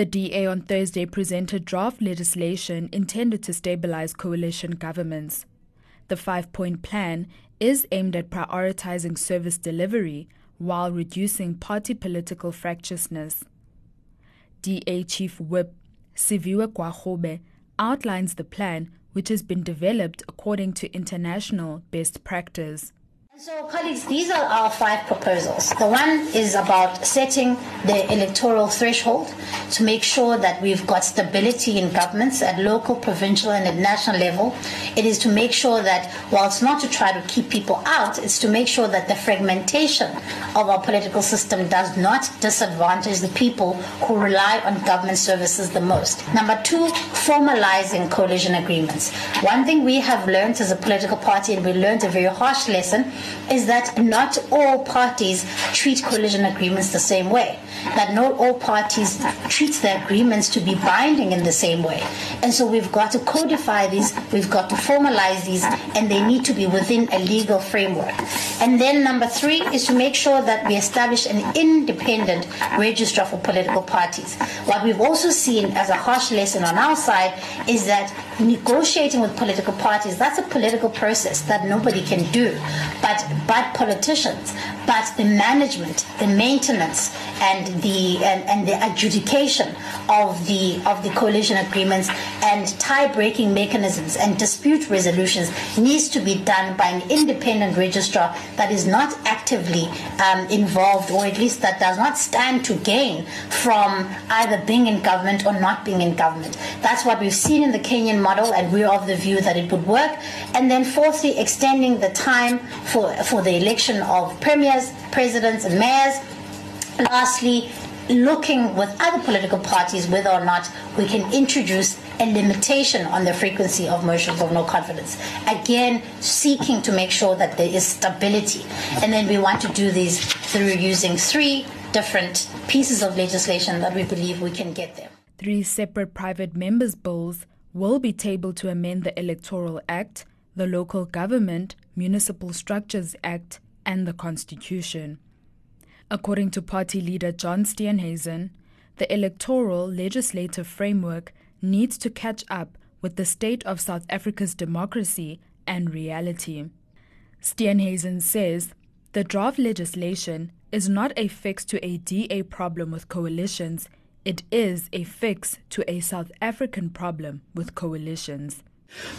The DA on Thursday presented draft legislation intended to stabilize coalition governments. The five point plan is aimed at prioritizing service delivery while reducing party political fractiousness. DA Chief Whip Siviwe Gwarube outlines the plan, which has been developed according to international best practice. So, colleagues, these are our five proposals. The one is about setting the electoral threshold to make sure that we've got stability in governments at local, provincial, and at national level. It is to make sure that, while it's not to try to keep people out, it's to make sure that the fragmentation of our political system does not disadvantage the people who rely on government services the most. Number two, formalizing coalition agreements. One thing we have learned as a political party, and we learned a very harsh lesson is that not all parties treat coalition agreements the same way. That not all parties treat the agreements to be binding in the same way. And so we've got to codify these, we've got to formalize these, and they need to be within a legal framework. And then number three is to make sure that we establish an independent register for political parties. What we've also seen as a harsh lesson on our side is that negotiating with political parties, that's a political process that nobody can do. But but politicians, but the management, the maintenance, and the and, and the adjudication of the of the coalition agreements and tie-breaking mechanisms and dispute resolutions needs to be done by an independent registrar that is not actively um, involved, or at least that does not stand to gain from either being in government or not being in government. That's what we've seen in the Kenyan model, and we're of the view that it would work. And then, fourthly, extending the time for for the election of premiers, presidents, and mayors. Lastly, looking with other political parties whether or not we can introduce a limitation on the frequency of motions of no confidence. Again, seeking to make sure that there is stability. And then we want to do these through using three different pieces of legislation that we believe we can get there. Three separate private members' bills will be tabled to amend the Electoral Act, the Local Government Municipal Structures Act, and the Constitution. According to party leader John Steenhuisen, the electoral legislative framework needs to catch up with the state of South Africa's democracy and reality. Steenhuisen says the draft legislation is not a fix to a DA problem with coalitions, it is a fix to a South African problem with coalitions.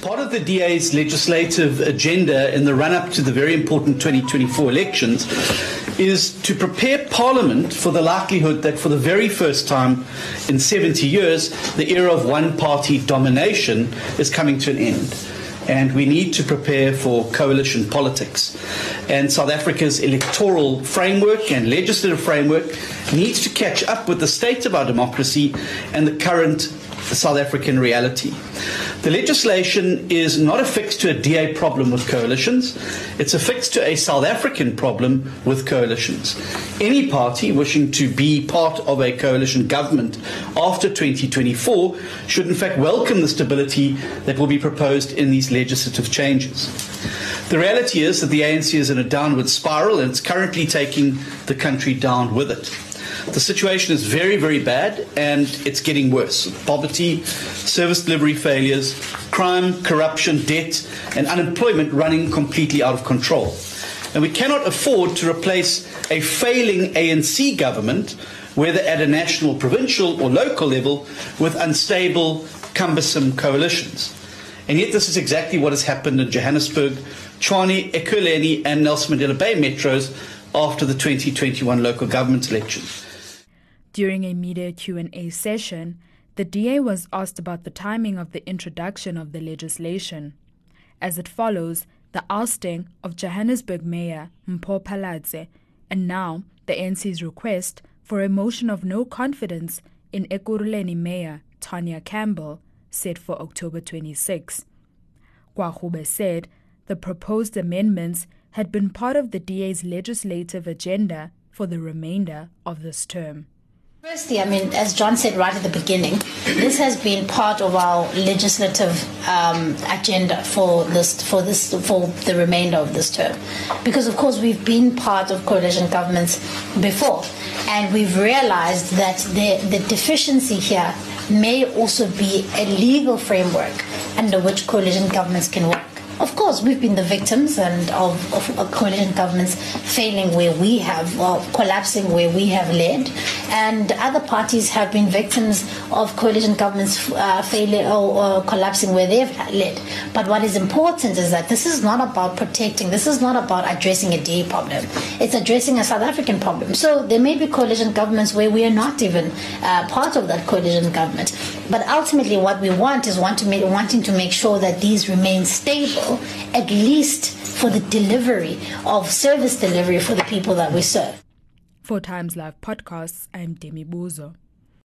Part of the DA's legislative agenda in the run up to the very important 2024 elections is to prepare Parliament for the likelihood that for the very first time in 70 years, the era of one party domination is coming to an end. And we need to prepare for coalition politics. And South Africa's electoral framework and legislative framework needs to catch up with the state of our democracy and the current South African reality. The legislation is not a fix to a DA problem with coalitions, it's a fix to a South African problem with coalitions. Any party wishing to be part of a coalition government after 2024 should, in fact, welcome the stability that will be proposed in these legislative changes. The reality is that the ANC is in a downward spiral and it's currently taking the country down with it. The situation is very, very bad and it's getting worse. Poverty, service delivery failures, crime, corruption, debt, and unemployment running completely out of control. And we cannot afford to replace a failing ANC government, whether at a national, provincial, or local level, with unstable, cumbersome coalitions. And yet, this is exactly what has happened in Johannesburg, Tshwane, Ekurhuleni, and Nelson Mandela Bay metros after the 2021 local government elections. During a media Q&A session, the DA was asked about the timing of the introduction of the legislation. As it follows, the ousting of Johannesburg Mayor Mpho Phalatse and now the ANC's request for a motion of no confidence in Ekurhuleni Mayor Tanya Campbell set for October 26. Gwarube said the proposed amendments had been part of the DA's legislative agenda for the remainder of this term. Firstly, I mean, as John said right at the beginning, this has been part of our legislative um, agenda for this, for this, for the remainder of this term, because of course we've been part of coalition governments before, and we've realised that the the deficiency here may also be a legal framework under which coalition governments can work. Of course, we've been the victims and of, of, coalition governments failing where we have, well, collapsing where we have led, and other parties have been victims of coalition governments uh, failing or, or collapsing where they've led. But what is important is that this is not about protecting, this is not about addressing a DA problem. It's addressing a South African problem. So there may be coalition governments where we are not even uh, part of that coalition government. But ultimately, what we want is want to make, wanting to make sure that these remain stable at least for the delivery of service delivery for the people that we serve. For Times Live podcasts, I'm Demi Bozo.